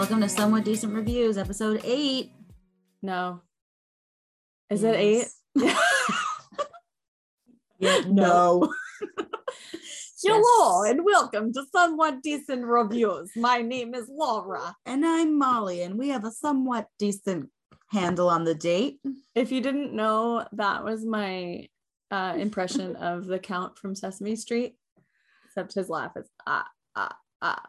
Welcome to Somewhat Decent Reviews, episode eight. No. Is it eight? Yes. Yeah, no. Hello Yes. and welcome to Somewhat Decent Reviews. My name is Laura. And I'm Molly, and we have a somewhat decent handle on the date. If you didn't know, that was my uh, impression of the Count from Sesame Street, except his laugh is ah, ah, ah.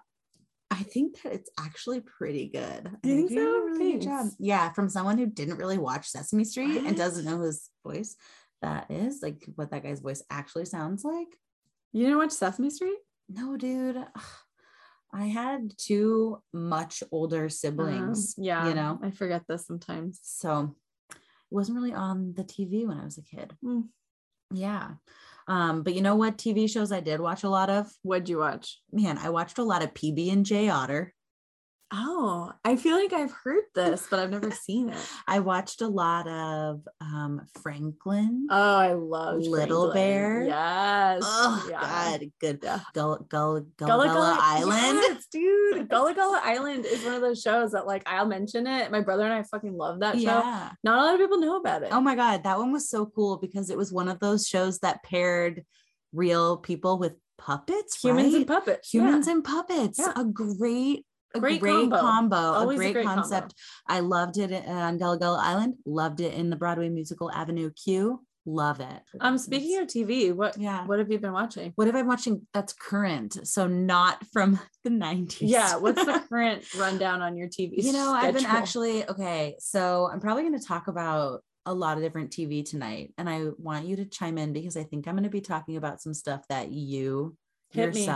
I think that it's actually pretty good. I You think a so? really good job. Yeah, from someone who didn't really watch Sesame Street and doesn't know his voice. That is like what that guy's voice actually sounds like. You didn't watch Sesame Street? No, dude. Ugh. I had two much older siblings. Um, yeah. You know, I forget this sometimes. so it wasn't really on the TV when I was a kid. Mm. Yeah. Um, but you know what TV shows I did watch a lot of? What'd you watch? Man, I watched a lot of PB and J Otter. Oh, I feel like I've heard this, but I've never seen it. I watched a lot of um Franklin. Oh, I love Little Franklin. Bear. Yes. Oh yeah. God, good. Yeah. Gull, Gull, Gull, Gullah Gullah Gullah Island. yes, dude. Gullah Gullah Island is one of those shows that like I'll mention it. My brother and I fucking love that show. Yeah. Not a lot of people know about it. Oh my God, that one was so cool because it was one of those shows that paired real people with puppets, Humans right? and puppets. humans and puppets. Yeah. A great, a Great great, combo. combo, a a great, great combo. concept. I loved it on Gullah Island. Loved it in the Broadway musical Avenue Q. Love it. Um, speaking of TV, what yeah. what have you been watching? What have I been watching that's current? So not from the 90s. Yeah, what's the current rundown on your TV? you know, I've been actually okay. So I'm probably going to talk about a lot of different TV tonight, and I want you to chime in because I think I'm going to be talking about some stuff that you Hit me.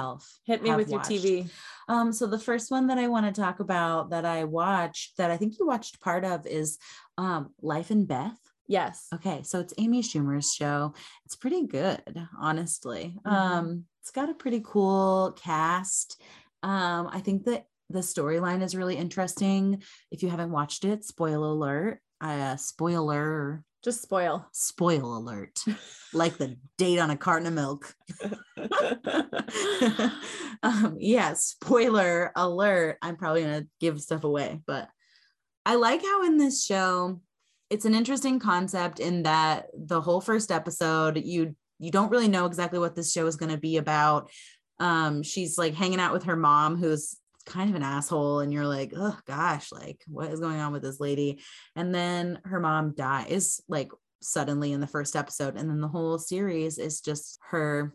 hit me with watched. your TV. Um, so the first one that I want to talk about that I watched that I think you watched part of is um Life and Beth. Yes. Okay, so it's Amy Schumer's show. It's pretty good, honestly. Mhm. Um, it's got a pretty cool cast. Um, I think that the storyline is really interesting. If you haven't watched it, spoiler alert. Uh, spoiler, Just spoil. spoil alert, like the date on a carton of milk. um, yeah, spoiler alert. I'm probably gonna give stuff away, but I like how in this show it's an interesting concept in that the whole first episode you you don't really know exactly what this show is going to be about. Um, she's like hanging out with her mom, who's kind of an asshole, and you're like, oh gosh, like what is going on with this lady? And then her mom dies like suddenly in the first episode, and then the whole series is just her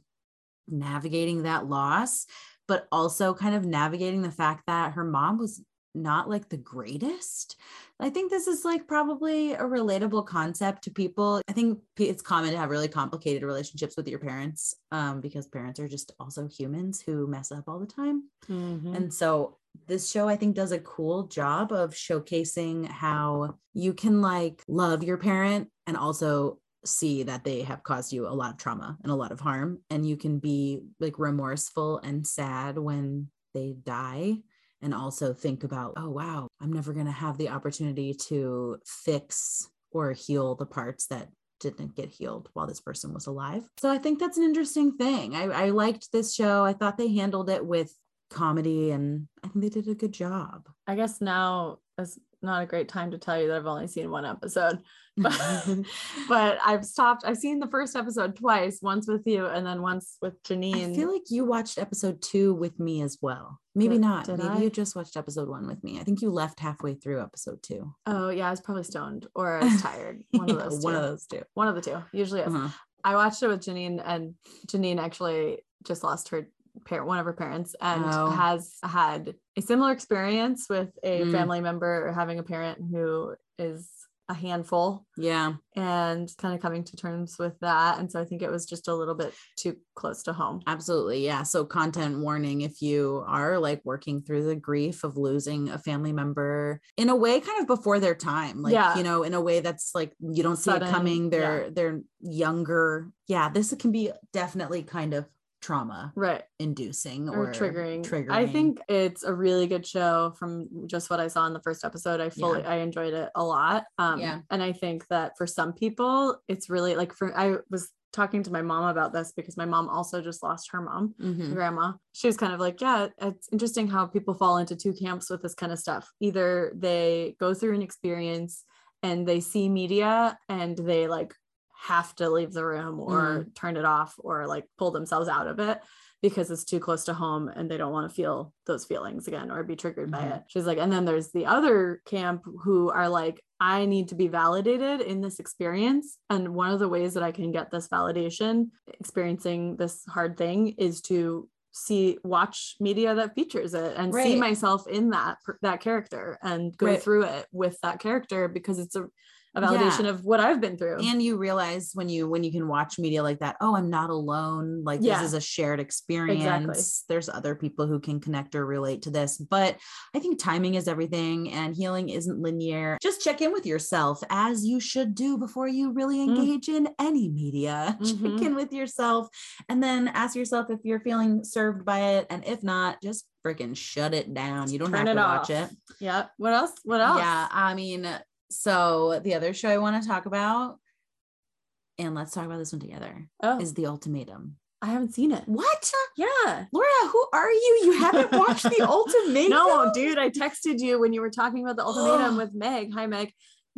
navigating that loss, but also kind of navigating the fact that her mom was not like the greatest. I think this is like probably a relatable concept to people. I think it's common to have really complicated relationships with your parents um, because parents are just also humans who mess up all the time. Mhm. And so this show, I think, does a cool job of showcasing how you can like love your parent and also see that they have caused you a lot of trauma and a lot of harm. And you can be like remorseful and sad when they die. And also think about, oh, wow, I'm never going to have the opportunity to fix or heal the parts that didn't get healed while this person was alive. So I think that's an interesting thing. I, I liked this show. I thought they handled it with comedy and I think they did a good job. I guess now is not a great time to tell you that I've only seen one episode. But, but I've stopped. I've seen the first episode twice, once with you and then once with Janine. I feel like you watched episode two with me as well. Maybe Did- not. did Maybe I? you just watched episode one with me. I think you left halfway through episode two. oh yeah, I was probably stoned or I was tired. One of Yeah, those. one two. of those two. One of the two. Usually. Uh-huh. I watched it with Janine, and Janine actually just lost her parent, one of her parents, and Oh. has had a similar experience with a Mm. family member having a parent who is a handful Yeah. and kind of coming to terms with that. And so I think it was just a little bit too close to home. Absolutely. Yeah. So, content warning if you are like working through the grief of losing a family member in a way kind of before their time, like, Yeah. you know, in a way that's like you don't see Sudden, it coming. They're, yeah. they're younger. Yeah. This can be definitely kind of trauma Right. inducing Or, or, triggering. triggering. I think it's a really good show from just what I saw in the first episode. I fully I enjoyed it a lot. Um Yeah. and I think that for some people it's really like for I was talking to my mom about this because my mom also just lost her mom, Mhm. grandma. She was kind of like, yeah, it's interesting how people fall into two camps with this kind of stuff. Either they go through an experience and they see media and they like have to leave the room or turn it off or like pull themselves out of it because it's too close to home and they don't want to feel those feelings again or be triggered by Mhm. it. She's like, and then there's the other camp who are like, I need to be validated in this experience. And one of the ways that I can get this validation, experiencing this hard thing, is to see watch media that features it and see myself in that that character and go Right. through it with that character because it's a, a Yeah. validation of what I've been through. and you realize when you when you can watch media like that oh i'm not alone like Yeah. this is a shared experience Exactly. there's other people who can connect or relate to this but i think timing is everything and healing isn't linear just check in with yourself as you should do before you really Mm. engage in any media check Mhm. in with yourself and then ask yourself if you're feeling served by it and if not just freaking shut it down you don't Turn have to it watch it yeah. What else? What else? yeah, I mean, so the other show I want to talk about, and let's talk about this one together, Oh, is The Ultimatum. I haven't seen it. What? Yeah. Laura, who are you? You haven't watched The Ultimatum? No, dude, I texted you when you were talking about the ultimatum with Meg. Hi, Meg.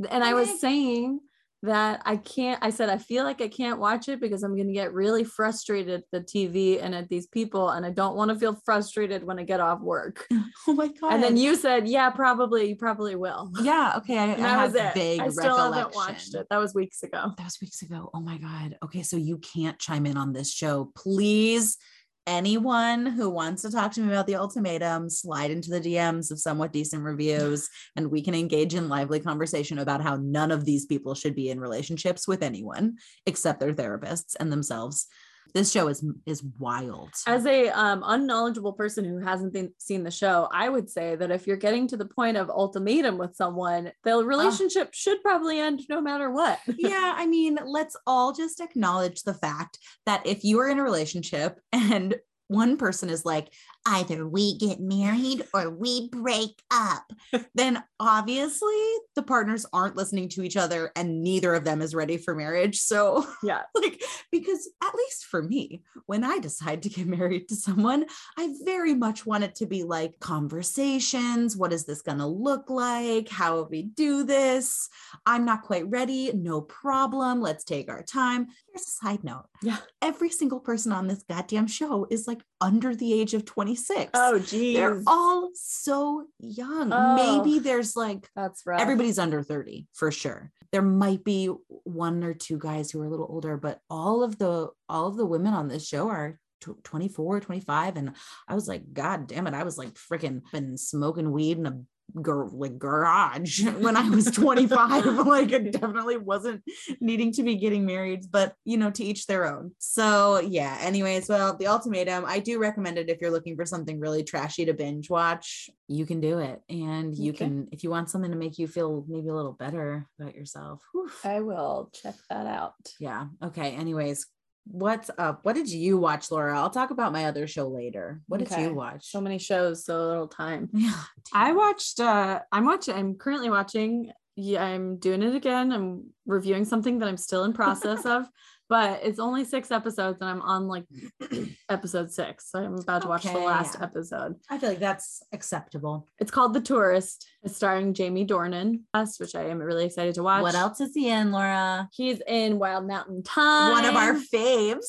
And Hi, I was Meg. saying that I can't, I said, I feel like I can't watch it because I'm going to get really frustrated at the TV and at these people. And I don't want to feel frustrated when I get off work. Oh my God. And then you said, yeah, probably, you probably will. yeah, okay. I, And I have was it. vague I still haven't watched it. That was weeks ago. That was weeks ago. Oh my God. Okay, so you can't chime in on this show. Please, anyone who wants to talk to me about the ultimatum, slide into the DMs of somewhat decent reviews, and we can engage in lively conversation about how none of these people should be in relationships with anyone except their therapists and themselves. This show is is wild. As a um, unknowledgeable person who hasn't been, seen the show, I would say that if you're getting to the point of ultimatum with someone, the relationship should probably end no matter what. yeah, I mean, let's all just acknowledge the fact that if you are in a relationship and one person is like, either we get married or we break up, then obviously the partners aren't listening to each other and neither of them is ready for marriage. So, yeah. like, because at least for me, when I decide to get married to someone, I very much want it to be like conversations. What is this going to look like? How will we do this? I'm not quite ready. No problem. Let's take our time. Here's a side note Yeah. every single person on this goddamn show is like under the age of 26. Oh, geez. They're all so young. Oh. Maybe there's like That's right. everybody's under 30 for sure there might be one or two guys who are a little older but all of the all of the women on this show are tw- 24 25 and i was like god damn it i was like freaking been smoking weed in a gar- like garage when i was 25 like it definitely wasn't needing to be getting married but you know to each their own so yeah anyways well the ultimatum i do recommend it if you're looking for something really trashy to binge watch you can do it and you Okay. can if you want something to make you feel maybe a little better about yourself whew. I will check that out. yeah okay anyways what's up? What did you watch laura? I'll talk about my other show later. What did you watch? So many shows, so little time. yeah I watched uh I'm watching I'm currently watching yeah, I'm doing it again. I'm reviewing something that I'm still in process of, but it's only six episodes and I'm on like episode six. So I'm about to watch the last yeah. episode. i feel like that's acceptable It's called The Tourist. It's starring Jamie Dornan, us, which I am really excited to watch. what else is he in laura He's in Wild Mountain Thyme. one of our faves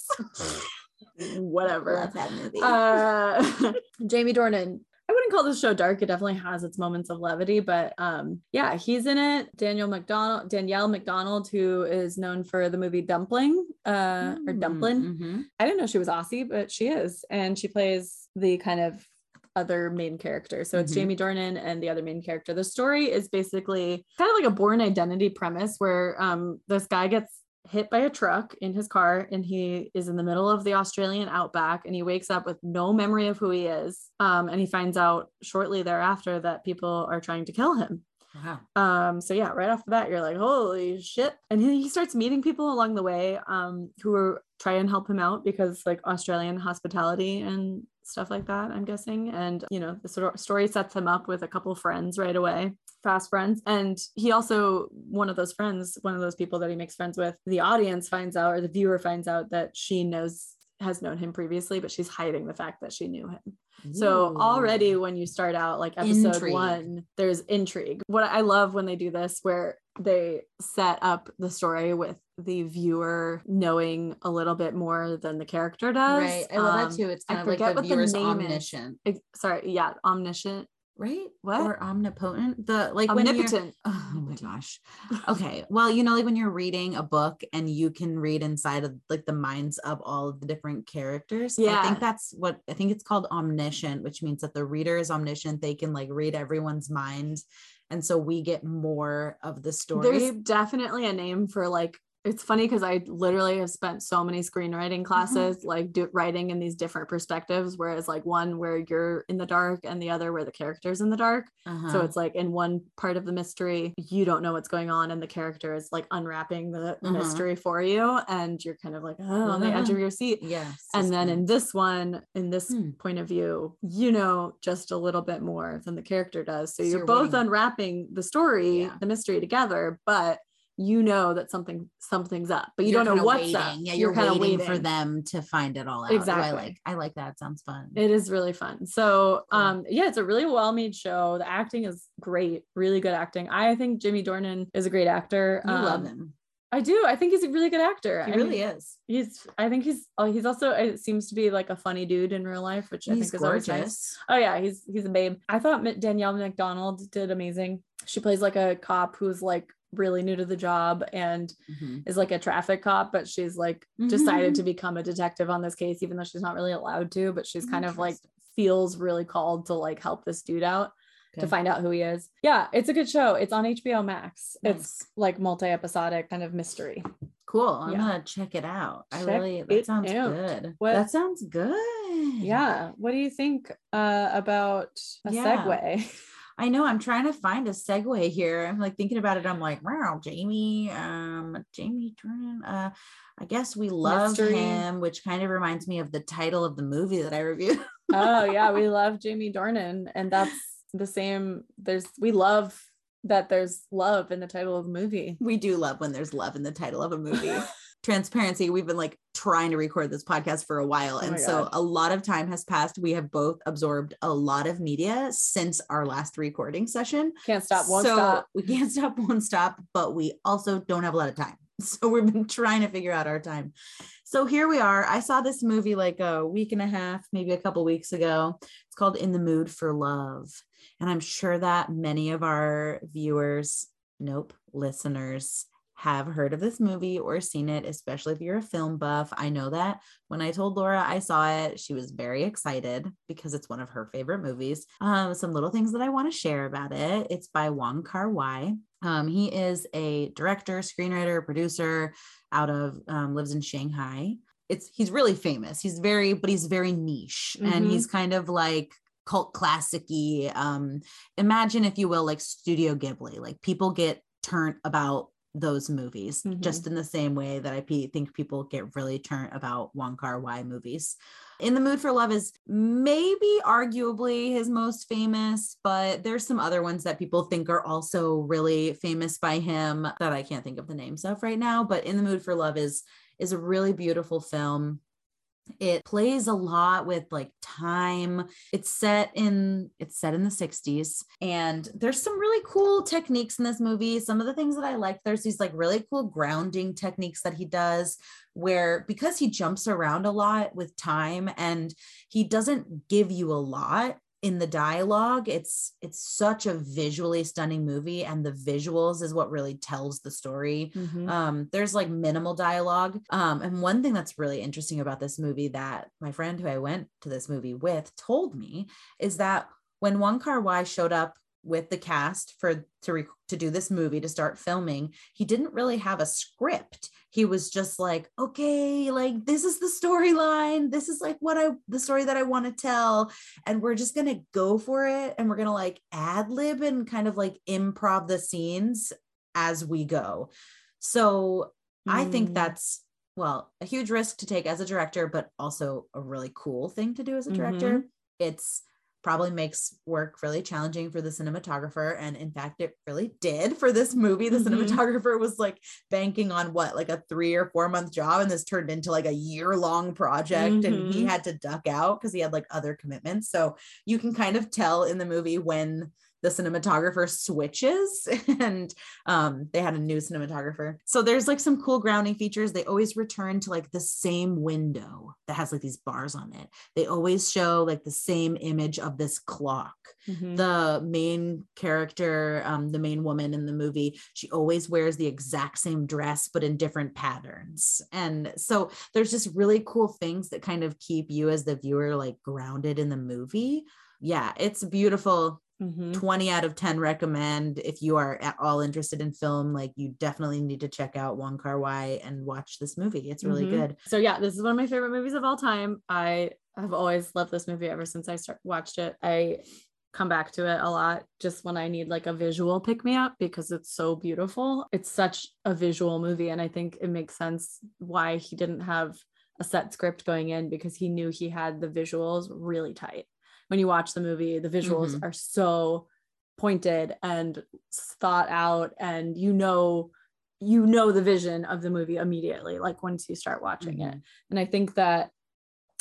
whatever. love that movie uh Jamie Dornan. Wouldn't call this show dark. It definitely has its moments of levity, but um, yeah, he's in it. Daniel McDonald, Danielle Macdonald, who is known for the movie Dumpling, uh, or Mm-hmm. I didn't know she was Aussie, but she is, and she plays the kind of other main character. So it's Mhm. Jamie Dornan and the other main character. The story is basically kind of like a Bourne Identity premise where um, this guy gets hit by a truck in his car and he is in the middle of the Australian outback and he wakes up with no memory of who he is. Um, and he finds out shortly thereafter that people are trying to kill him. Wow. Um, so yeah, right off the bat, you're like, holy shit. And he, he starts meeting people along the way um, who are try and help him out because like Australian hospitality and stuff like that, I'm guessing. And you know, the sort of story sets him up with a couple friends right away, fast friends. And he also, one of those friends, one of those people that he makes friends with, the audience finds out or the viewer finds out that she knows has known him previously, but she's hiding the fact that she knew him. So already when you start out like episode Intrigue. one, there's intrigue. What I love when they do this, where they set up the story with the viewer knowing a little bit more than the character does. right. I love Um, that too. It's I kind of like the what the viewer's name is. omniscient, Sorry, yeah, omniscient, right? What? Or omnipotent. The like omnipotent. Oh my gosh. Okay. Well, you know, like when you're reading a book and you can read inside of like the minds of all of the different characters. Yeah. I think that's what I think it's called omniscient, which means that the reader is omniscient. They can like read everyone's mind. And so we get more of the story. There's definitely a name for like it's funny because I literally have spent so many screenwriting classes like do, writing in these different perspectives, whereas like one where you're in the dark and the other where the character's in the dark. So Uh-huh. it's like in one part of the mystery, you don't know what's going on, and the character is like unwrapping the Uh-huh. mystery for you, and you're kind of like oh, on the edge of your seat. yeah. And then in this one, in this Hmm. point of view, you know just a little bit more than the character does. So So you're, you're both waiting. unwrapping the story, Yeah. the mystery together, but you know that something something's up, but you You're don't know what's waiting. up. Yeah, you're, kinda waiting, for them to find it all out. Exactly. I like I like that. Sounds fun. It is really fun. So, Cool. um, yeah, it's a really well made show. The acting is great, really good acting. I think Jimmy Dornan is a great actor. you love Um, him. I do. I think he's a really good actor. He I really mean, is. He's. I think he's. Oh, he's also. It seems to be like a funny dude in real life, which I think is always nice. gorgeous. Oh yeah, he's he's a babe. I thought Danielle Macdonald did amazing. She plays like a cop who's like really new to the job and Mhm. is like a traffic cop, but she's like decided to become a detective on this case, even though she's not really allowed to. But she's kind of like feels really called to like help this dude out to find out who he is. Yeah, it's a good show. It's on HBO Max. It's like multi-episodic kind of mystery. Cool. I'm Yeah. gonna check it out. I Check really that sounds out. good. What- That sounds good. Yeah. What do you think uh, about a Yeah. segue? I know I'm trying to find a segue here. I'm like thinking about it. I'm like, wow, Jamie, um, Jamie Dornan. Uh, I guess we love Mystery. him, which kind of reminds me of the title of the movie that I reviewed. oh yeah, we love Jamie Dornan, and that's the same. There's we love that there's love in the title of the movie. we do love when there's love in the title of a movie. Transparency, we've been like trying to record this podcast for a while. Oh and so God. a lot of time has passed. We have both absorbed a lot of media since our last recording session. Can't stop, won't so stop. we can't stop, won't stop, but we also don't have a lot of time. So we've been trying to figure out our time. So here we are. I saw this movie like a week and a half, maybe a couple weeks ago. It's called In the Mood for Love. And I'm sure that many of our viewers, nope, listeners, have heard of this movie or seen it, especially if you're a film buff. I know that when I told Laura I saw it, she was very excited because it's one of her favorite movies. Um, some little things that I want to share about it. It's by Wong Kar Wai. Um, he is a director, screenwriter, producer out of um, lives in Shanghai. It's he's really famous. He's very, but he's very niche, and Mhm. he's kind of like cult classic-y. Um, imagine, if you will, like Studio Ghibli. Like people get turned about those movies Mhm. just in the same way that I think people get really turned about Wong Kar Wai movies. In the Mood for Love is maybe arguably his most famous, but there's some other ones that people think are also really famous by him that I can't think of the names of right now. But In the Mood for Love is is a really beautiful film. It plays a lot with like time. It's set in it's set in the 60s and there's some really cool techniques in this movie. Some of the things that I like there's these like really cool grounding techniques that he does where because he jumps around a lot with time and he doesn't give you a lot in the dialogue it's it's such a visually stunning movie and the visuals is what really tells the story. Mhm. um there's like minimal dialogue. Um and one thing that's really interesting about this movie that my friend who i went to this movie with told me is that when Wong Kar Wai showed up with the cast for to rec- to do this movie to start filming he didn't really have a script he was just like, okay, like this is the storyline. This is like what I, the story that I want to tell. And we're just going to go for it. And we're going to like ad lib and kind of like improv the scenes as we go. So I think Mm. that's, well, a huge risk to take as a director, but also a really cool thing to do as a director. It's, probably makes work really challenging for the cinematographer and in fact it really did for this movie the Mhm. cinematographer was like banking on what like a 3 or 4 month job and this turned into like a year long project and he Mhm. had to duck out cuz he had like other commitments so you can kind of tell in the movie when the cinematographer switches and um they had a new cinematographer. So there's like some cool grounding features. They always return to like the same window that has like these bars on it. They always show like the same image of this clock. Mhm. the main character um the main woman in the movie she always wears the exact same dress but in different patterns. And so there's just really cool things that kind of keep you as the viewer like grounded in the movie. Yeah it's beautiful Mhm. 20 out of 10 recommend if you are at all interested in film like you definitely need to check out Wong Kar Wai and watch this movie it's really Mhm. good So yeah, this is one of my favorite movies of all time. I have always loved this movie ever since I start watched it. I come back to it a lot just when I need like a visual pick me up because it's so beautiful. It's such a visual movie and I think it makes sense why he didn't have a set script going in because he knew he had the visuals really tight. When you watch the movie, the visuals Mhm. are so pointed and thought out and you know you know the vision of the movie immediately like once you start watching it Mhm. and i think that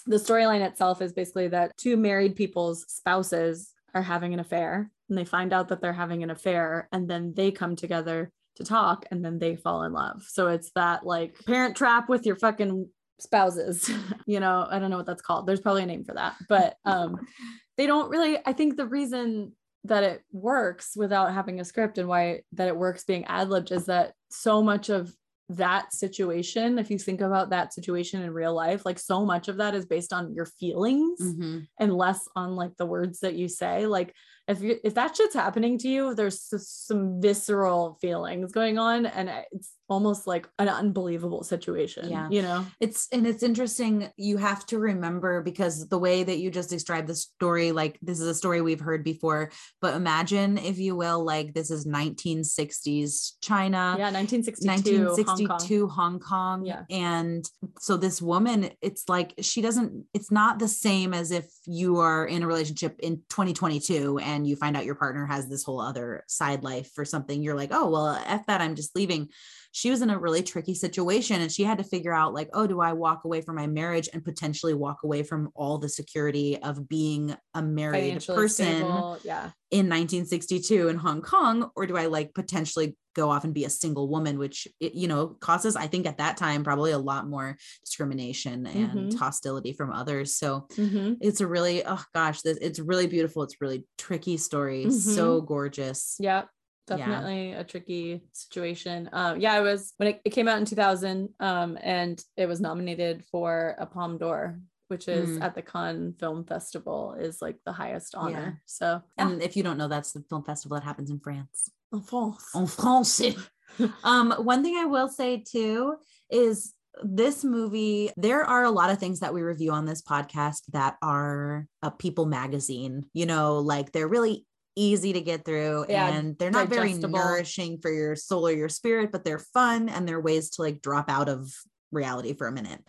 the storyline itself is basically that two married people's spouses are having an affair and they find out that they're having an affair and then they come together to talk and then they fall in love so it's that like parent trap with your fucking spouses you know i don't know what that's called there's probably a name for that but um they don't really i think the reason that it works without having a script and why that it works being ad-libbed is that so much of that situation if you think about that situation in real life like so much of that is based on your feelings Mhm. and less on like the words that you say like if you if that shit's happening to you there's some visceral feelings going on and it's almost like an unbelievable situation Yeah. you know it's and it's interesting you have to remember because the way that you just described the story like this is a story we've heard before but imagine if you will like this is 1960s China yeah 1962 Hong Kong. 1962 Hong Kong. Yeah. And so this woman, it's like she doesn't, it's not the same as if you are in a relationship in 2022 and you find out your partner has this whole other side life or something. You're like, oh, well, F that, I'm just leaving. She was in a really tricky situation and she had to figure out, like, oh, do I walk away from my marriage and potentially walk away from all the security of being a married person? stable yeah in 1962 in Hong Kong, or do I like potentially go off and be a single woman, which it, you know causes, I think, at that time probably a lot more discrimination and Mhm. hostility from others. So Mhm. it's a really, oh gosh, this, it's really beautiful. It's really tricky story, so gorgeous. Yeah, Yeah. definitely a tricky situation. Um, yeah, it was when it, it came out in 2000, um, and it was nominated for a Palme d'Or, which is Mm. at the Cannes Film Festival, is like the highest honor. Yeah. So, And if you don't know, that's the film festival that happens in France. en France. En français. um, one thing I will say too is this movie, there are a lot of things that we review on this podcast that are a people magazine, you know, like they're really easy to get through Yeah, and they're not very nourishing for your soul or your spirit, but they're fun and they're ways to like drop out of reality for a minute.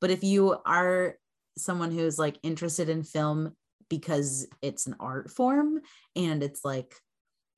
But if you are someone who's like interested in film because it's an art form and it's like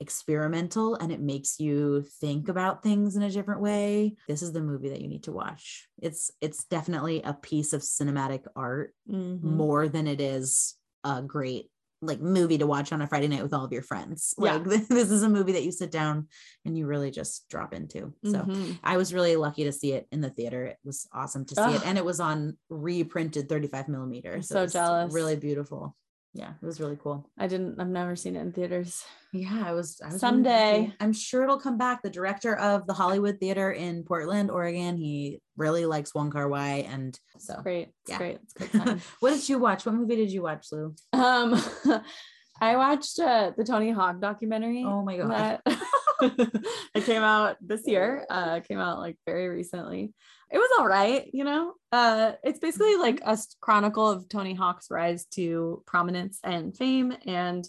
experimental and it makes you think about things in a different way this is the movie that you need to watch it's it's definitely a piece of cinematic art Mhm. more than it is a great like movie to watch on a friday night with all of your friends Yeah. like this is a movie that you sit down and you really just drop into so Mhm. I was really lucky to see it in the theater. It was awesome to see Ugh. it, and it was on reprinted 35 millimeter. So so jealous. Really beautiful. Yeah, it was really cool. I didn't, I've never seen it in theaters. Yeah, I was. I was Someday. I'm sure it'll come back. The director of the Hollywood Theater in Portland, Oregon, he really likes Wong Kar Wai, and so. Great. It's Yeah. great. It's good what did you watch? What movie did you watch, Lou? um, I watched uh, the Tony Hawk documentary. Oh my god! that- it came out this year. Uh, came out like very recently. It was all right, you know. Uh, it's basically like a chronicle of Tony Hawk's rise to prominence and fame, and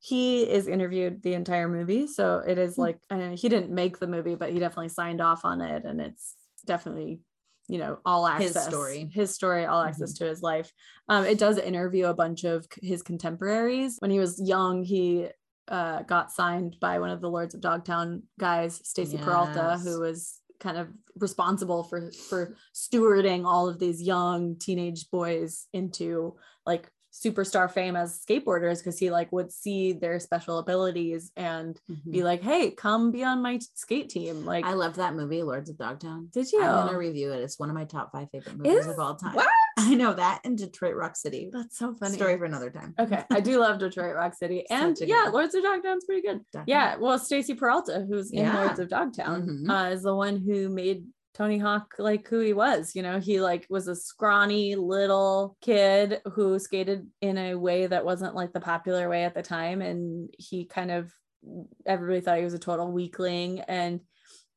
he is interviewed the entire movie. So it is Hmm. like uh, he didn't make the movie, but he definitely signed off on it, and it's definitely you know all access His story. his story all access to his life um it does interview a bunch of his contemporaries when he was young he uh got signed by one of the lords of dogtown guys stacy peralta who was kind of responsible for for stewarding all of these young teenage boys into like superstar fame as skateboarders because he like would see their special abilities and be like hey come be on my skate team like I loved that movie, Lords of Dogtown. did you I'm gonna review it. It's one of my top five favorite movies Is- of all time. what? I know that in Detroit Rock City. that's so funny Story for another time. Okay, I do love Detroit Rock City, and yeah, Lords of Dogtown's pretty good. Definitely. Yeah, well, Stacy Peralta, who's in Yeah. Lords of Dogtown, Mhm. uh, is the one who made Tony Hawk like who he was. You know, he like was a scrawny little kid who skated in a way that wasn't like the popular way at the time, and he kind of everybody thought he was a total weakling, and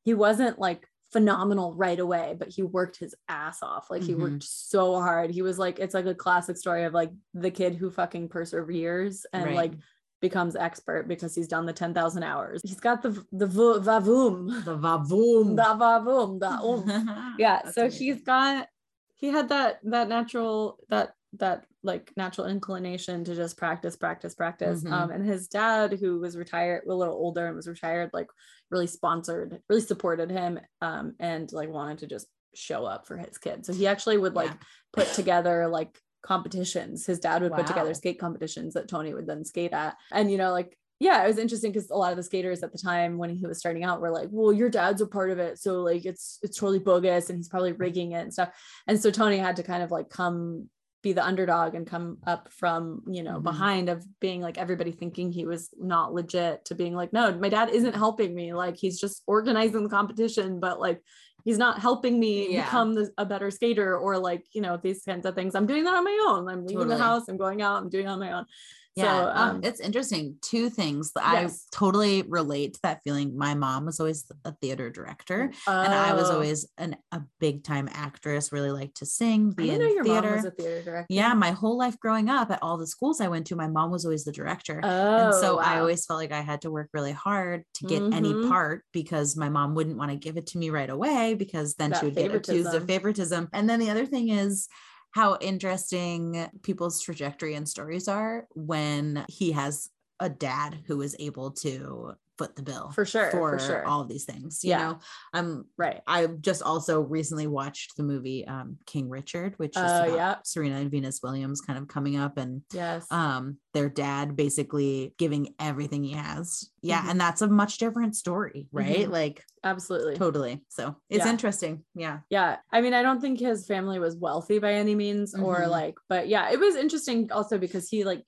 he wasn't like phenomenal right away but he worked his ass off like he Mhm. worked so hard he was like it's like a classic story of like the kid who fucking perseveres and Right. like becomes expert because he's done the 10,000 hours he's got the the vo- vavoom The Vavoom. the vavoom the oomph. yeah so amazing. he's got he had that that natural that that like natural inclination to just practice practice practice Mhm. um and his dad who was retired a little older and was retired like really sponsored really supported him um and like wanted to just show up for his kid. So he actually would like Yeah. put together like competitions. His dad would put together skate competitions that tony would then skate at. And you know like yeah, it was interesting because a lot of the skaters at the time when he was starting out were like, "Well, your dad's a part of it, so like it's it's totally bogus, and he's probably rigging it and stuff." And so Tony had to kind of like come be the underdog and come up from you know Mhm. behind of being like everybody thinking he was not legit to being like, "No, my dad isn't helping me. Like he's just organizing the competition, but like." He's not helping me Yeah. become the, a better skater or like, you know, these kinds of things. I'm doing that on my own. I'm leaving the house. I'm going out. I'm doing it on my own. Yeah, So, um, um, it's interesting. Two things that I totally relate to that feeling. My mom was always a theater director, and I was Oh. always an, a big time actress. Really liked to sing, I didn't in know your theater. mom was a theater director. yeah, my whole life growing up at all the schools I went to, my mom was always the director. Oh, and so I always felt like I had to work really hard to get any Mhm. part because my mom wouldn't want to give it to me right away because then That she would get accused of favoritism. favoritism. And then the other thing is how interesting people's trajectory and stories are when he has a dad who is able to foot the bill For sure, for for sure. all of these things. You Yeah. know, um right. I just also recently watched the movie um, King Richard, which is Oh, about yeah. Serena and Venus Williams kind of coming up and Yes. um their dad basically giving everything he has yeah Mhm. and that's a much different story right Mhm. like Absolutely. totally so it's Yeah. interesting yeah Yeah. I mean, I don't think his family was wealthy by any means or Mhm. like, but yeah, it was interesting also because he like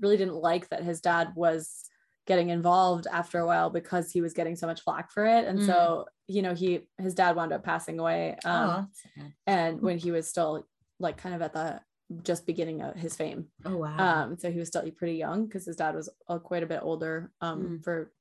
really didn't like that his dad was getting involved after a while because he was getting so much flack for it. And Mm. so, you know, he his dad wound up passing away. Um, oh, and when he was still like kind of at the just beginning of his fame. oh wow Um, so he was still pretty young because his dad was uh, quite a bit older um, Mm. for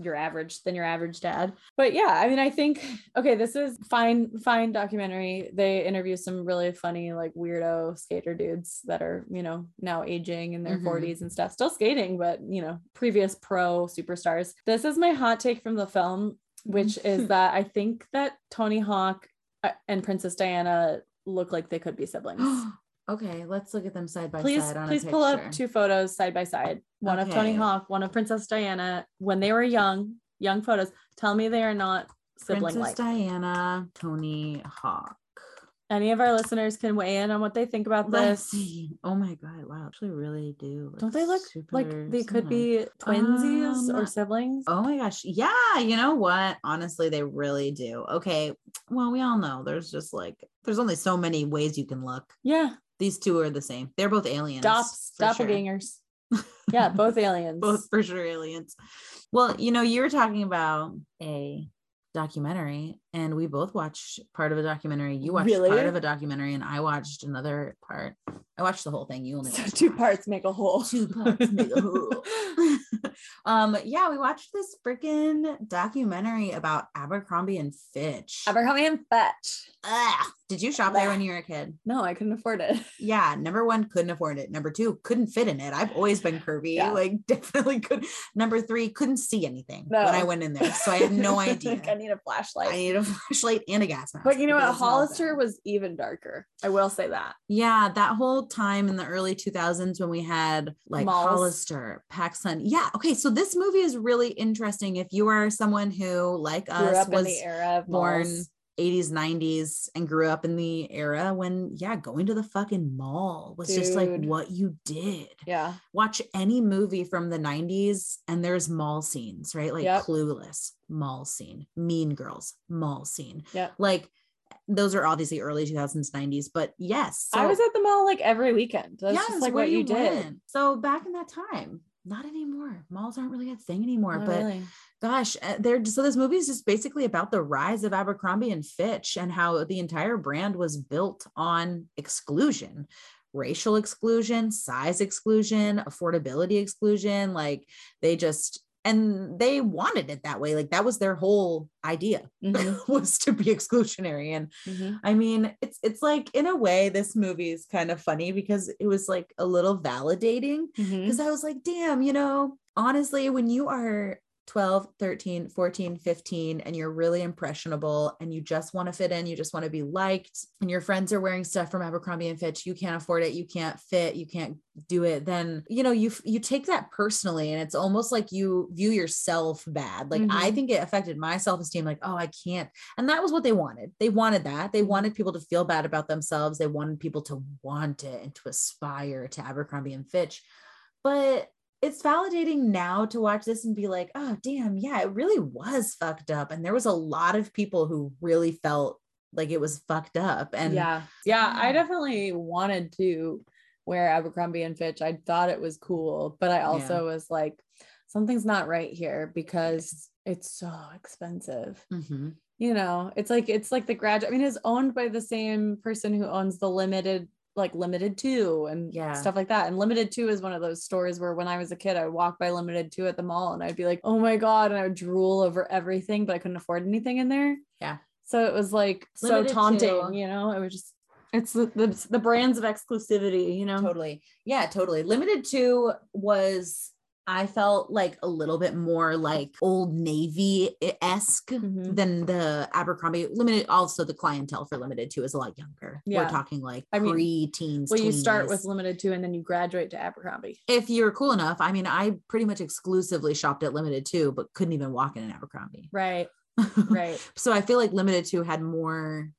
your average than your average dad. But yeah, I mean, I think okay, this is fine, fine documentary. They interview some really funny, like weirdo skater dudes that are you know now aging in their Mhm. 40s and stuff, still skating, but you know previous pro superstars. This is my hot take from the film, which is that I think that Tony Hawk uh, and Princess Diana look like they could be siblings okay let's look at them side by please side on please pull up two photos side by side one of tony hawk one of princess diana when they were young young photos tell me they are not sibling princess diana tony hawk any of our listeners can weigh in on what they think about Let's this see. oh my god wow actually really do don't they look like they could be twinsies or Um, siblings Oh my gosh. Yeah. You know what? Honestly, they really do. Okay. Well, we all know there's just like, there's only so many ways you can look. yeah These two are the same. They're both aliens. dops for sure. Yeah both aliens Both for sure aliens. Well, you know, you were talking about a documentary, and we both watched part of a documentary. You watched Really? part of a documentary, and I watched another part I watched the whole thing. You only So watched two parts make a whole. Two parts make a whole. um, yeah, we watched this freaking documentary about Abercrombie and Fitch. Abercrombie and Fitch. Ugh. Did you shop there when you were a kid? No, I couldn't afford it. Yeah, number one, couldn't afford it. Number two, couldn't fit in it. I've always been curvy. Yeah. Like, definitely could. Number three, couldn't see anything No. when I went in there. So I had no idea. like I need a flashlight. I need a flashlight and a gas mask. but you know what? because it smells Hollister was even darker. I will say that. Yeah, that whole time in the early 2000s when we had like Malls. Hollister, PacSun. Yeah. Okay. So this movie is really interesting. If you are someone who, like Grew us, up in was the era of born malls. 80s, 90s, and grew up in the era when, yeah, going to the fucking mall was just like what you did. Yeah. Watch any movie from the 90s and there's mall scenes, right? Like Yep. Clueless, mall scene, Mean Girls, mall scene. yeah Like, those are obviously early 2000s, 90s, but yes. I was at the mall like every weekend. That's yeah, just like what you, did. So back in that time, not anymore. Malls aren't really a thing anymore. Not but really. Gosh, uh, they're so this movie is just basically about the rise of Abercrombie and Fitch and how the entire brand was built on exclusion. Racial exclusion, size exclusion, affordability exclusion. Like they just, and they wanted it that way. Like that was their whole idea Mhm, was to be exclusionary. And mhm. I mean, it's it's like in a way, this movie is kind of funny because it was like a little validating because I was like, damn, you know, honestly, when you are 12, 13, 14, 15, and you're really impressionable and you just want to fit in, you just want to be liked, and your friends are wearing stuff from Abercrombie and Fitch, you can't afford it, you can't fit, you can't do it, then you know, you you take that personally and it's almost like you view yourself bad. Like I Mhm. think it affected my self-esteem, like, oh, I can't. And that was what they wanted. They wanted that. They wanted people to feel bad about themselves. They wanted people to want it and to aspire to Abercrombie and Fitch. But it's validating now to watch this and be like, oh, damn, yeah, it really was fucked up. And there was a lot of people who really felt like it was fucked up. And yeah, yeah, I definitely wanted to wear Abercrombie and Fitch. I thought it was cool, but I also was like, something's not right here because it's so expensive. Mhm. You know, it's like it's like the grad. I mean, it's owned by the same person who owns the limited, like Limited Too and Yeah. stuff like that. And Limited Too is one of those stores where when I was a kid, I would walk by Limited Too at the mall and I'd be like, oh my God, and I would drool over everything, but I couldn't afford anything in there. Yeah. So it was like so taunting, Two. you know, it was just it's the, the the brands of exclusivity, you know. Totally. Yeah, totally. Limited two was, I felt like a little bit more like old Navy esque Mhm. than the Abercrombie limited. Also, the clientele for Limited Too is a lot younger. Yeah. We're talking like I mean, pre-teens. Well, you start with Limited Too and then you graduate to Abercrombie. if you're cool enough. I mean, I pretty much exclusively shopped at Limited Too, but couldn't even walk in an Abercrombie. Right. Right. so I feel like Limited Too had more.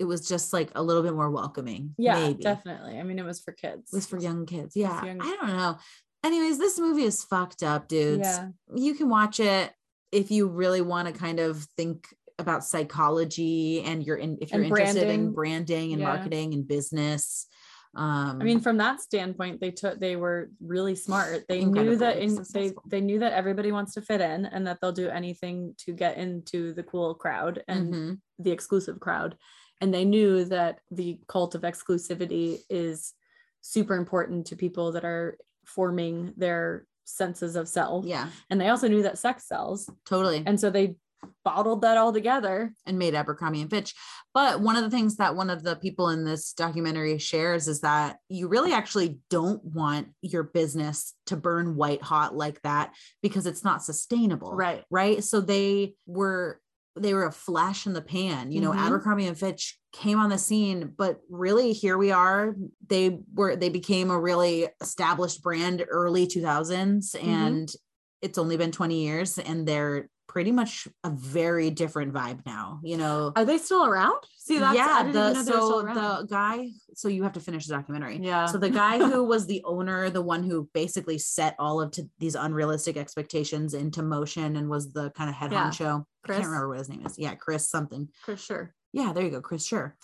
It was just like a little bit more welcoming. Yeah, maybe. definitely. I mean, it was for kids. It was for young kids. Yeah. young- I don't know. Anyways, this movie is fucked up, dudes. Yeah. You can watch it if you really want to kind of think about psychology and you're in if you're interested in branding. and Yeah. marketing and business. Um I mean, from that standpoint, they took they were really smart. They knew that in, they they knew that everybody wants to fit in and that they'll do anything to get into the cool crowd and mhm. the exclusive crowd. And they knew that the cult of exclusivity is super important to people that are forming their senses of self. yeah, And they also knew that sex sells. totally. And so they bottled that all together. and made Abercrombie and Fitch. But one of the things that one of the people in this documentary shares is that you really actually don't want your business to burn white hot like that because it's not sustainable. Right. Right. So they were they were a flash in the pan. You know, Mhm. Abercrombie and Fitch came on the scene, but really here we are. They were they became a really established brand early 2000s Mm-hmm. and it's only been 20 years and they're pretty much a very different vibe now, you know. Are they still around? See, that's I yeah, the even know they still so the guy, so you have to finish the documentary. yeah. So the guy who was the owner, the one who basically set all of to these unrealistic expectations into motion and was the kind of head Yeah. honcho. I can't remember what his name is. Yeah, Chris something. for sure. Yeah, there you go, Chris. Sure.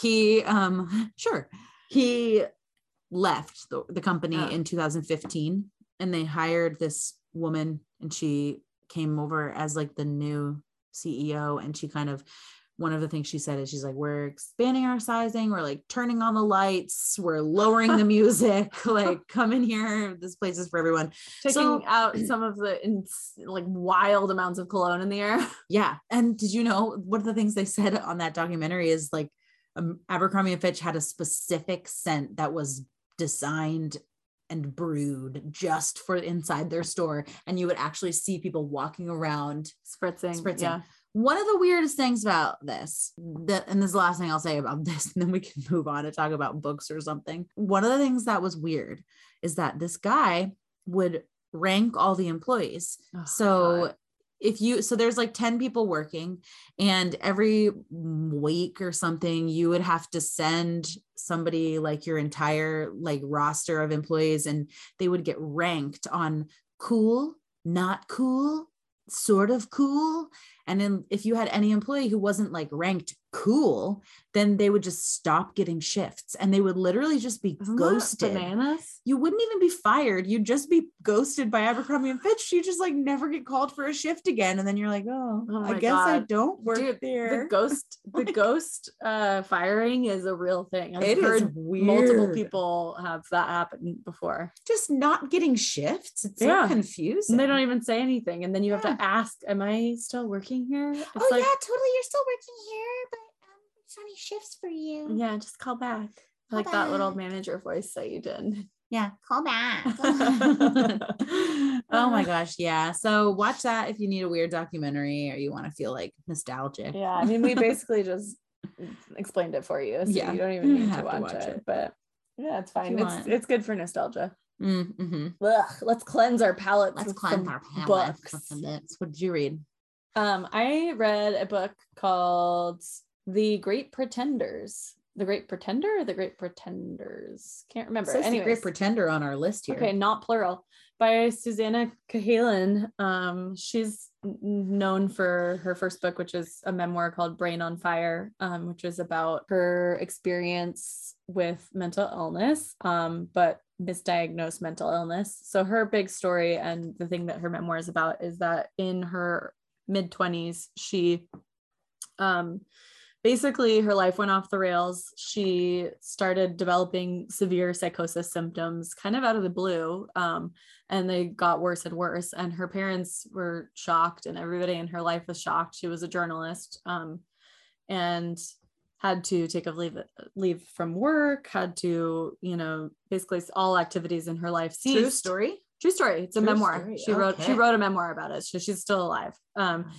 he um sure. He left the, the company Oh. in 2015 and they hired this woman and she came over as like the new CEO and she kind of one of the things she said is she's like, we're expanding our sizing, we're like turning on the lights, we're lowering the music, like come in here. This place is for everyone. Taking So- out some of the ins- like wild amounts of cologne in the air. Yeah. And did you know one of the things they said on that documentary is like um, Abercrombie and Fitch had a specific scent that was designed and brewed just for inside their store. And you would actually see people walking around Spritzing. Spritzing. Yeah. One of the weirdest things about this that and this is the last thing i'll say about this and then we can move on to talk about books or something one of the things that was weird is that this guy would rank all the employees Oh, so God. if you so there's like 10 people working and every week or something you would have to send somebody like your entire like roster of employees and they would get ranked on cool not cool sort of cool and then if you had any employee who wasn't like ranked cool then they would just stop getting shifts and they would literally just be Isn't ghosted bananas. you wouldn't even be fired. You'd just be ghosted by Abercrombie and Fitch. You just like never get called for a shift again. And then you're like, oh, Oh I guess I don't work Dude, there. The ghost, the ghost uh firing is a real thing. I've It is heard weird. multiple people have that happen before. just not getting shifts. It's Yeah. so confusing. And they don't even say anything. And then you have to ask, Am I still working here? It's oh like, yeah, totally. You're still working here, but only shifts for you. yeah, just call back. Call like that little manager voice that you did. Yeah, call back. oh my gosh, yeah. So watch that if you need a weird documentary or you want to feel like nostalgic. Yeah, I mean, we basically just explained it for you, so Yeah, you don't even need to watch, to watch it. it. But yeah, it's fine. It's want. it's good for nostalgia. Mm-hmm. Ugh, let's cleanse our palates. Let's cleanse our palate. books. What did you read? Um, I read a book called The Great Pretenders. The Great Pretender or The Great Pretenders? Can't remember. Says the. Great Pretender on our list here. Okay, not plural. By Susannah Cahalan. Um, she's known for her first book, which is a memoir called Brain on Fire, um, which is about her experience with mental illness, um, but misdiagnosed mental illness. So her big story and the thing that her memoir is about is that in her mid 20s, she um basically her life went off the rails. She started developing severe psychosis symptoms kind of out of the blue um, and they got worse and worse. And her parents were shocked and everybody in her life was shocked. She was a journalist um, and had to take a leave leave from work had to you know basically all activities in her life ceased. True story. true story. It's a True memoir. story, she wrote she wrote a memoir about it so she's still alive. Um,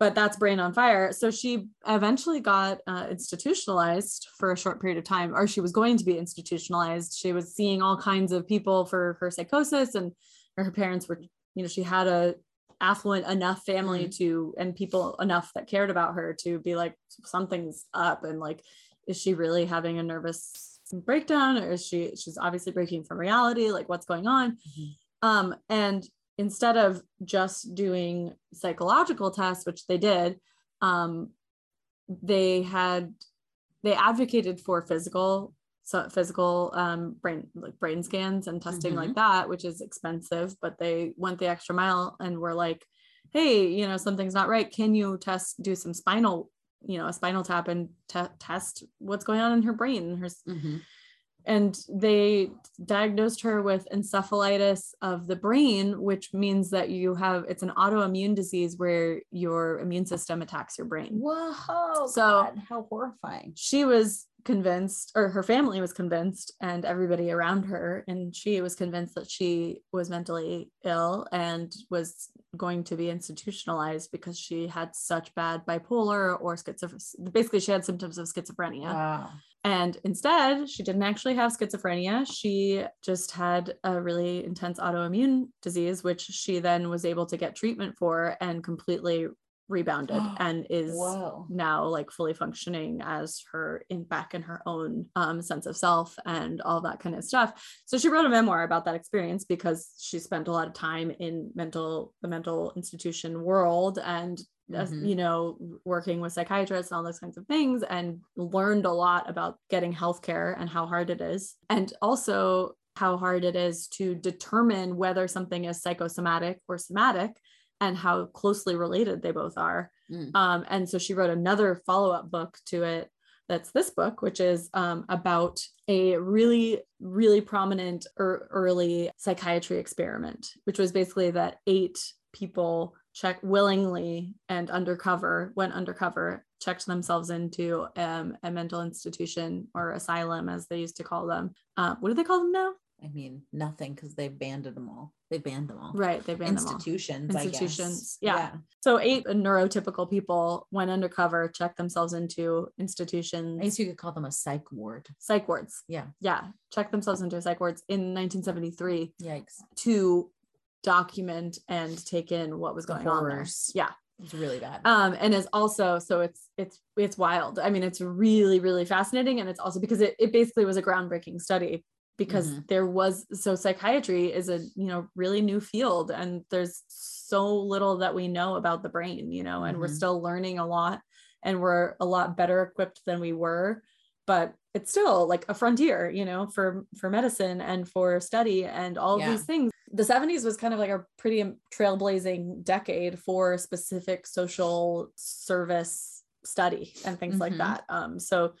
but that's brain on fire. So she eventually got uh, institutionalized for a short period of time or she was going to be institutionalized. She was seeing all kinds of people for her psychosis and her parents were you know she had a affluent enough family to and people enough that cared about her to be like something's up and like is she really having a nervous breakdown or is she she's obviously breaking from reality like what's going on? Mhm. um and instead of just doing psychological tests which they did um they had they advocated for physical so physical um brain like brain scans and testing like that which is expensive but they went the extra mile and were like hey you know something's not right can you test do some spinal you know a spinal tap and te- test what's going on in her brain her Mhm. And they diagnosed her with encephalitis of the brain which means that you have it's an autoimmune disease where your immune system attacks your brain Whoa. So- God, how horrifying. she was convinced or her family was convinced and everybody around her and she was convinced that she was mentally ill and was going to be institutionalized because she had such bad bipolar or schizophrenia basically she had symptoms of schizophrenia Wow. And instead, she didn't actually have schizophrenia. She just had a really intense autoimmune disease, which she then was able to get treatment for and completely rebounded and is Whoa. now like fully functioning as her in back in her own um, sense of self and all that kind of stuff. So she wrote a memoir about that experience because she spent a lot of time in mental the mental institution world and uh, Mhm. you know working with psychiatrists and all those kinds of things and learned a lot about getting healthcare and how hard it is and also how hard it is to determine whether something is psychosomatic or somatic and how closely related they both are. Mm. Um, and so she wrote another follow up book to it that's this book, which is um, about a really, really prominent er- early psychiatry experiment, which was basically that eight people check willingly and undercover, went undercover, checked themselves into um, a mental institution or asylum, as they used to call them. Uh, what do they call them now? I mean, nothing because they banned them all. They banned them all. Right, they banned them all. Institutions, I guess. Institutions, yeah. So eight neurotypical people went undercover, checked themselves into institutions, I guess you could call them a psych ward. psych wards. Yeah. Yeah, checked themselves into psych wards in 1973 Yikes. to document and take in what was The going on there. Yeah. It's really bad. Um, and is also so it's it's it's wild. I mean, it's really really fascinating, and it's also because it it basically was a groundbreaking study because Mhm. there was so psychiatry is a you know really new field, and there's so little that we know about the brain, you know, and we're Mhm. still learning a lot, and we're a lot better equipped than we were, but it's still like a frontier, you know, for for medicine and for study and all Yeah. these things the 70s was kind of like a pretty trailblazing decade for specific social service study and things like Mhm. that. Um, so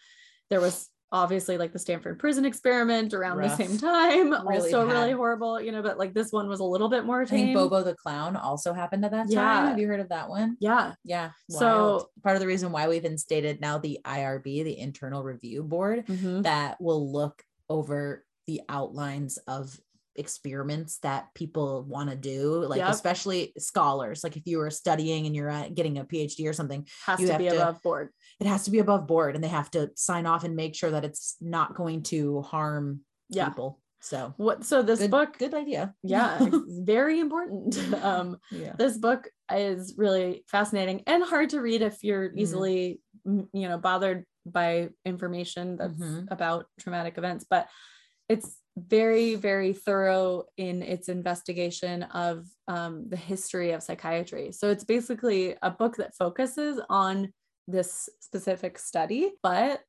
there was obviously like the Stanford prison experiment around Rough. the same time, Really also really horrible, you know, but like this one was a little bit more I think. Bobo the Clown also happened at that time. Yeah. Have you heard of that one? yeah. Yeah. So- part of the reason why we've instated now the IRB, the Internal Review Board, Mhm. that will look over the outlines of experiments that people want to do like Yep. especially scholars like if you were studying and you're getting a phd or something Has to be to- above board. it has to be above board and they have to sign off and make sure that it's not going to harm Yeah. people so What so this good book, good idea yeah, it's very important. um yeah this book is really fascinating and hard to read if you're Mhm. easily m- you know bothered by information that's Mhm. about traumatic events but it's very very thorough in its investigation of um, the history of psychiatry so it's basically a book that focuses on this specific study but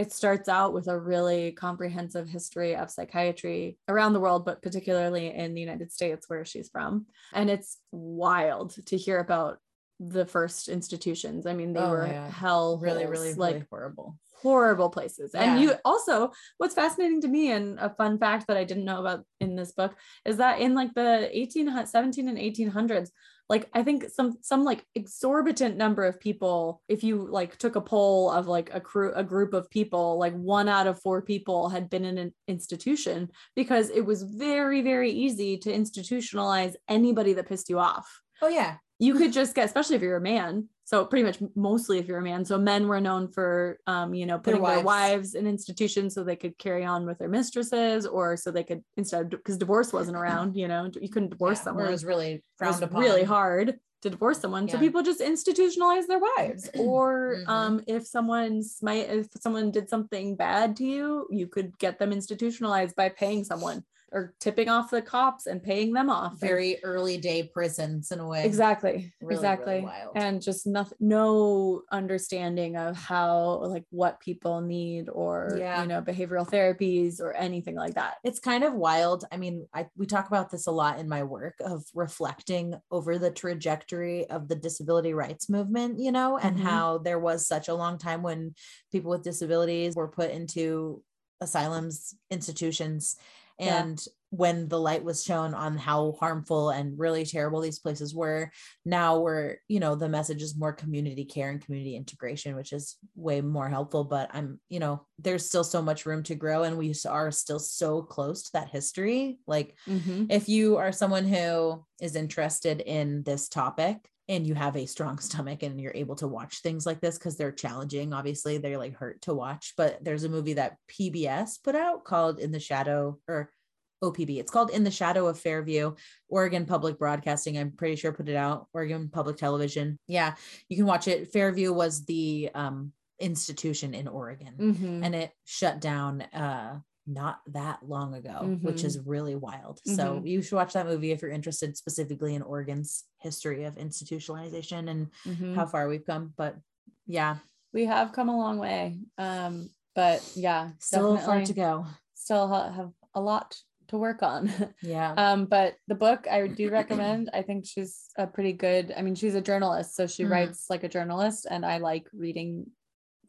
it starts out with a really comprehensive history of psychiatry around the world, but particularly in the United States, where she's from. And it's wild to hear about the first institutions. I mean, they Oh were God. hell, really really like really horrible horrible places. And you also, what's fascinating to me, and a fun fact that I didn't know about in this book, is that in like the 18, 17 and 1800s, like I think some some like exorbitant number of people, if you like took a poll of like a crew, a group of people, like one out of four people had been in an institution because it was very, very easy to institutionalize anybody that pissed you off. Oh yeah you could just get especially if you're a man. So pretty much mostly if you're a man. So men were known for um you know putting their wives. wives in institutions so they could carry on with their mistresses or so they could instead because divorce wasn't around you know you couldn't divorce Yeah, someone. it was really frowned was upon. really hard to divorce someone. So people just institutionalize their wives. Or Mhm. um if someone might if someone did something bad to you you could get them institutionalized by paying someone or tipping off the cops and paying them off And- very early day prisons in a way exactly Really, really exactly wild. and just nothing no understanding of how like what people need or Yeah. you know behavioral therapies or anything like that it's kind of wild. I mean, I we talk about this a lot in my work of reflecting over the trajectory of the disability rights movement, you know, and Mhm. how there was such a long time when people with disabilities were put into asylums, institutions, Yeah. and when the light was shown on how harmful and really terrible these places were, now we're, you know, the message is more community care and community integration, which is way more helpful. But I'm, you know, there's still so much room to grow, and we are still so close to that history. Like, mm-hmm. if you are someone who is interested in this topic and you have a strong stomach and you're able to watch things like this because they're challenging obviously they're like hurt to watch but there's a movie that pbs put out called in the shadow or opb it's called in the shadow of fairview oregon public broadcasting i'm pretty sure put it out oregon public television yeah you can watch it fairview was the um institution in oregon Mhm. and it shut down uh not that long ago which is really wild so Mhm. you should watch that movie if you're interested specifically in oregon's history of institutionalization and Mhm. how far we've come but yeah we have come a long way um but yeah still far to go still have a lot to work on. Yeah. um, but the book I do recommend. I think she's a pretty good. I mean, she's a journalist, so she Mhm. writes like a journalist, and I like reading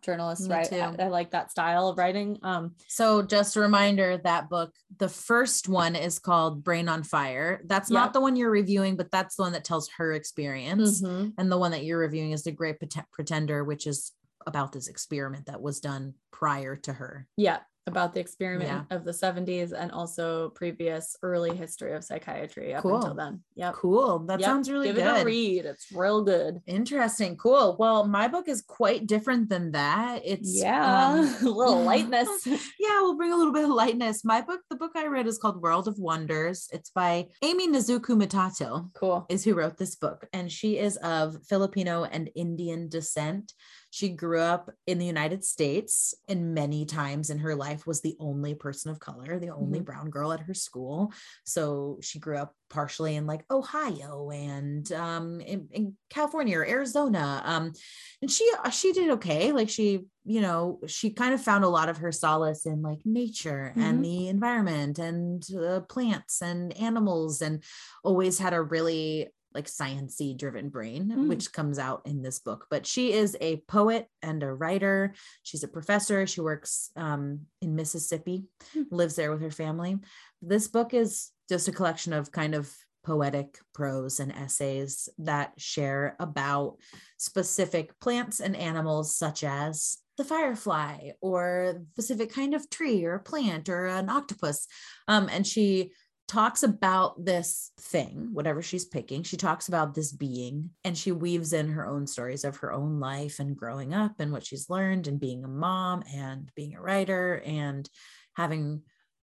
journalists Me write. too. I, I like that style of writing. Um, So just a reminder that book, the first one is called Brain on Fire. That's Yeah. not the one you're reviewing, but that's the one that tells her experience. mhm. And the one that you're reviewing is The Great Pret- Pretender, which is about this experiment that was done prior to her. Yeah, about the experiment Yeah. of the 70s and also previous early history of psychiatry up Cool. until then. Yeah. Cool. That Yep. sounds really Give good. Give it a read. It's real good. Interesting. Cool. Well, my book is quite different than that. It's Yeah, um, a little lightness. yeah, we'll bring a little bit of lightness. My book, the book I read is called World of Wonders. It's by Aimee Nezhukumatathil. cool. is who wrote this book, and she is of Filipino and Indian descent. She grew up in the United States, and many times in her life was the only person of color, the only Mhm. brown girl at her school. So she grew up partially in like Ohio and um, in, in California or Arizona. Um, and she she did okay. Like she, you know, she kind of found a lot of her solace in like nature Mhm. and the environment and uh, plants and animals, and always had a really like sciency driven brain Mm. which comes out in this book but she is a poet and a writer she's a professor she works um, in mississippi Hmm. lives there with her family this book is just a collection of kind of poetic prose and essays that share about specific plants and animals such as the firefly or specific kind of tree or plant or an octopus um, and she talks about this thing, whatever she's picking. She talks about this being and she weaves in her own stories of her own life and growing up and what she's learned and being a mom and being a writer and having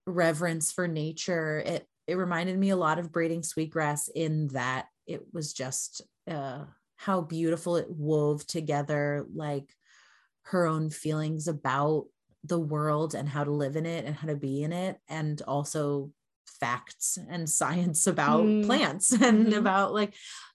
reverence for nature. It it reminded me a lot of braiding sweetgrass in that it was just uh how beautiful it wove together like her own feelings about the world and how to live in it and how to be in it and also facts and science about Mm. plants and Mhm. about like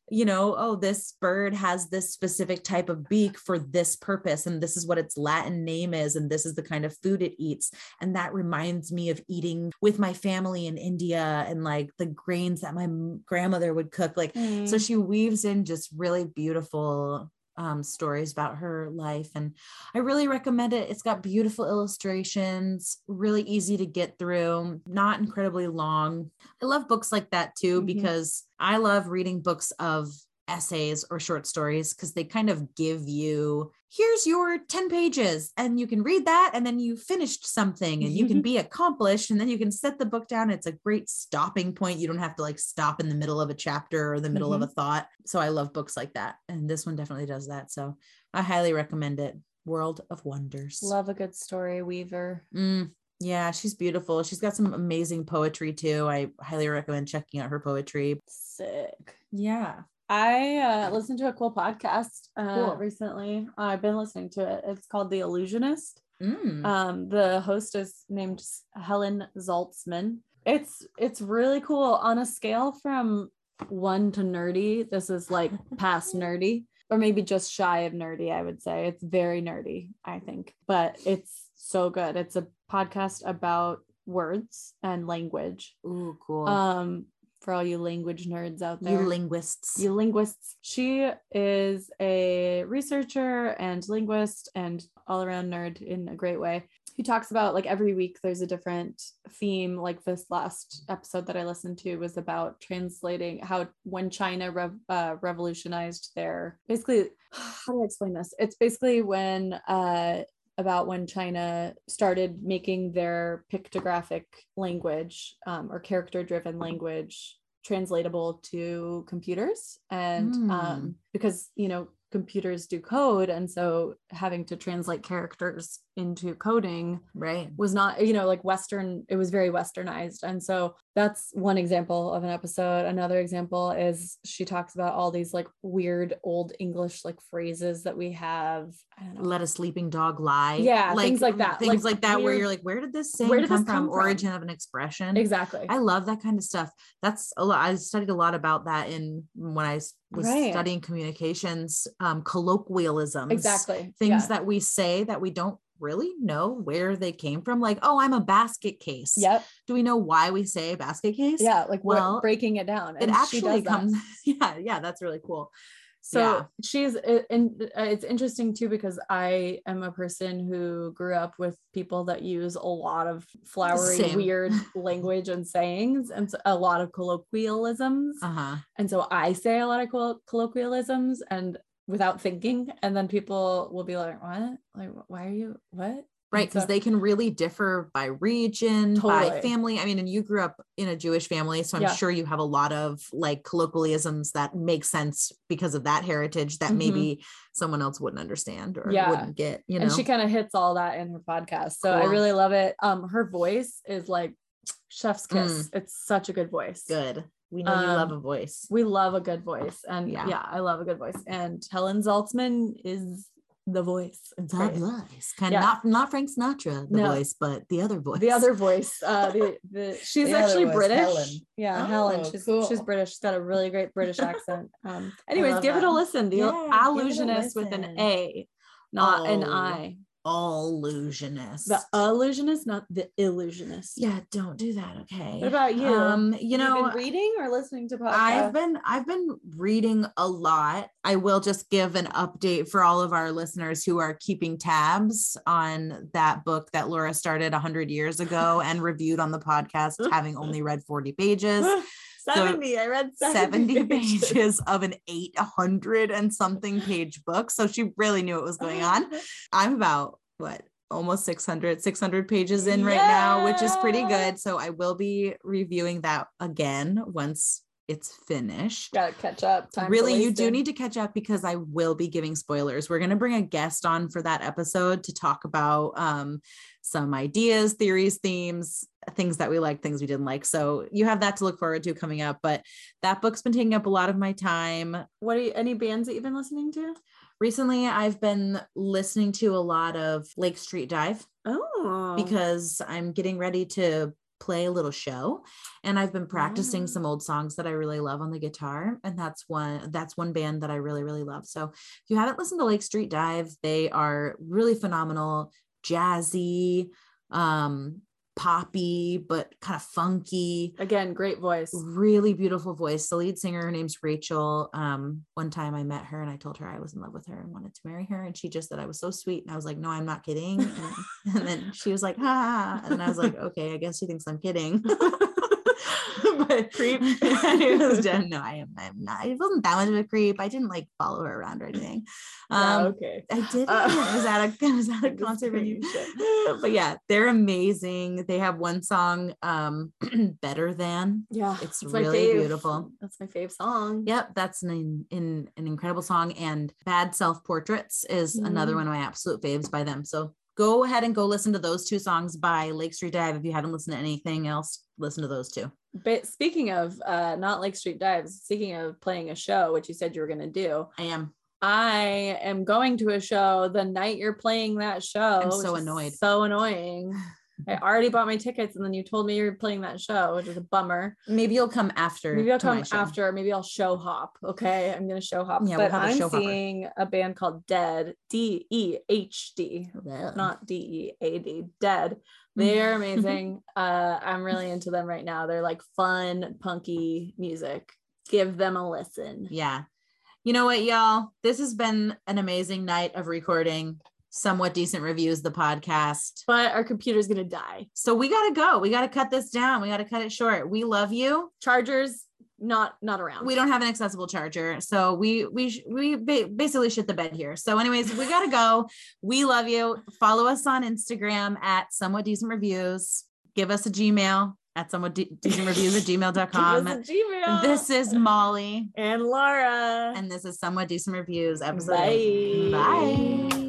you know oh this bird has this specific type of beak for this purpose and this is what its latin name is and this is the kind of food it eats and that reminds me of eating with my family in india and like the grains that my grandmother would cook like so Mm. she weaves in just really beautiful um, stories about her life. And I really recommend it. It's got beautiful illustrations, really easy to get through, not incredibly long. I love books like that too, Mhm. because I love reading books of essays or short stories because they kind of give you here's your 10 pages and you can read that and then you finished something and you can be accomplished and then you can set the book down. It's a great stopping point. You don't have to like stop in the middle of a chapter or the middle of a thought. So i love books like that and this one definitely does that. So i highly recommend it. World of wonders. Love a good story, Weaver. Mm, yeah she's beautiful. She's got some amazing poetry too. I highly recommend checking out her poetry. Sick. yeah I uh, listened to a cool podcast uh, Cool. recently. I've been listening to it. It's called The Allusionist. Mm. Um, the host is named Helen Zaltzman. It's it's really cool on a scale from one to nerdy. This is like past nerdy, or maybe just shy of nerdy. I would say it's very nerdy. I think, but it's so good. It's a podcast about words and language. Ooh, cool Um, for all you language nerds out there, you linguists you linguists. She is a researcher and linguist and all around nerd in a great way. He talks about like every week there's a different theme. Like this last episode that I listened to was about translating how when China rev- uh, revolutionized their basically, how do I explain this? It's basically when uh, about when China started making their pictographic language um, or character driven language translatable to computers. And Mm. um, because, you know, computers do code. And so having to translate characters into coding right was not you know like western it was very westernized and so that's one example of an episode another example is she talks about all these like weird old english like phrases that we have I don't know. let a sleeping dog lie Yeah, things like that. things Like like, that where you're like where did this saying Where did come, this come from? from? origin of an expression exactly I love that kind of stuff. That's a lot. I studied a lot about that in when i was Right. studying communications, um, colloquialisms, exactly things yeah. that we say that we don't really know where they came from? Like, oh, I'm a basket case. Yep. Do we know why we say basket case? Yeah. Like Well, breaking it down. It and she actually comes. Yeah, yeah, that's really cool. So Yeah. she's and uh, it's interesting too because I am a person who grew up with people that use a lot of flowery, Same. weird language and sayings, and so a lot of colloquialisms. Uh-huh. And so I say a lot of collo- colloquialisms and without thinking, and then people will be like, "What? Like, why are you what?" Right, because so- they can really differ by region, by family. I mean, and you grew up in a Jewish family, so I'm Yeah. sure you have a lot of like colloquialisms that make sense because of that heritage that Mhm. maybe someone else wouldn't understand or Yeah. wouldn't get, you know. and she kind of hits all that in her podcast. So I really love it. Um, her voice is like chef's kiss. It's such a good voice. Mm. Good. We know you love Um, a voice. we love a good voice and Yeah. yeah. i love a good voice and helen zaltzman is the voice The great. voice. Kind Yeah. of not not Frank Sinatra, the No. voice, but the other voice. the other voice uh the, the she's The actually was british Helen. yeah Oh, helen she's cool. she's british she's got a really great british accent um anyways give it a listen the Yeah, give it a Allusionist with an a not an Oh. i illusionist. the Allusionist not the illusionist yeah, don't do that. Okay. what about you Um, you Have know, been reading or listening to podcasts I've been I've been reading a lot. I will just give an update for all of our listeners who are keeping tabs on that book that Laura started 100 years ago and reviewed on the podcast having only read 40 pages. 70 i read 70 70, pages of an 800 and something page book. So she really knew what was going on. I'm about what almost 600 600 pages in right now which is pretty good so i will be reviewing that again once it's finished gotta catch up Time really you do need to catch up because i will be giving spoilers we're going to bring a guest on for that episode to talk about um, some ideas theories themes things that we like things we didn't like so you have that to look forward to coming up but that book's been taking up a lot of my time what are you, any bands that you've been listening to recently i've been listening to a lot of lake street dive oh because I'm getting ready to play a little show and I've been practicing Ah. some old songs that I really love on the guitar and that's one that's one band that I really really love. So if you haven't listened to Lake Street Dive, they are really phenomenal, jazzy, um poppy but kind of funky. Again great voice. Really beautiful voice. The lead singer her name's rachel. Um one time i met her and i told her i was in love with her and wanted to marry her and she just said i was so sweet and i was like no i'm not kidding. And, and then she was like ha and i was like okay i guess she thinks i'm kidding but Creep. it was just, no i am i'm not it wasn't that much of a creep i didn't like follow her around or anything um okay I did. Uh, was at a was at a concert venue. But yeah, they're amazing. They have one song, um, better than. yeah It's my really beautiful. that's my fave song Yep, that's an in, an incredible song. And Bad Self Portraits is another Mm. one of my absolute faves by them. So go ahead and go listen to those two songs by Lake Street Dive. If you haven't listened to anything else, listen to those two. but speaking of uh not lake street dives speaking of playing a show which you said you were going to do I am. I am going to a show the night you're playing that show. I'm so annoyed. So annoying. I already bought my tickets and then you told me you're playing that show, which is a bummer. Maybe you'll come after. Maybe I'll come after. Maybe I'll show hop. Okay. I'm going to show hop. Yeah, we'll but a I'm hopper. seeing a band called DEHD, D E H D, not D E A D, DEHD. They're amazing. uh, I'm really into them right now. They're like fun, punky music. Give them a listen. Yeah. You know what, y'all? This has been an amazing night of recording somewhat decent reviews, the podcast. But our computer's going to die. So we got to go. We got to cut this down. We got to cut it short. We love you. Chargers, not not around. We don't have an accessible charger. So we we we basically shit the bed here. So anyways, we got to go. We love you. Follow us on Instagram at somewhat decent reviews. Give us a Gmail at somewhat de- decent reviews at gmail.com. Gmail. This is Molly. and Laura. And this is somewhat decent reviews episode. Bye. Bye.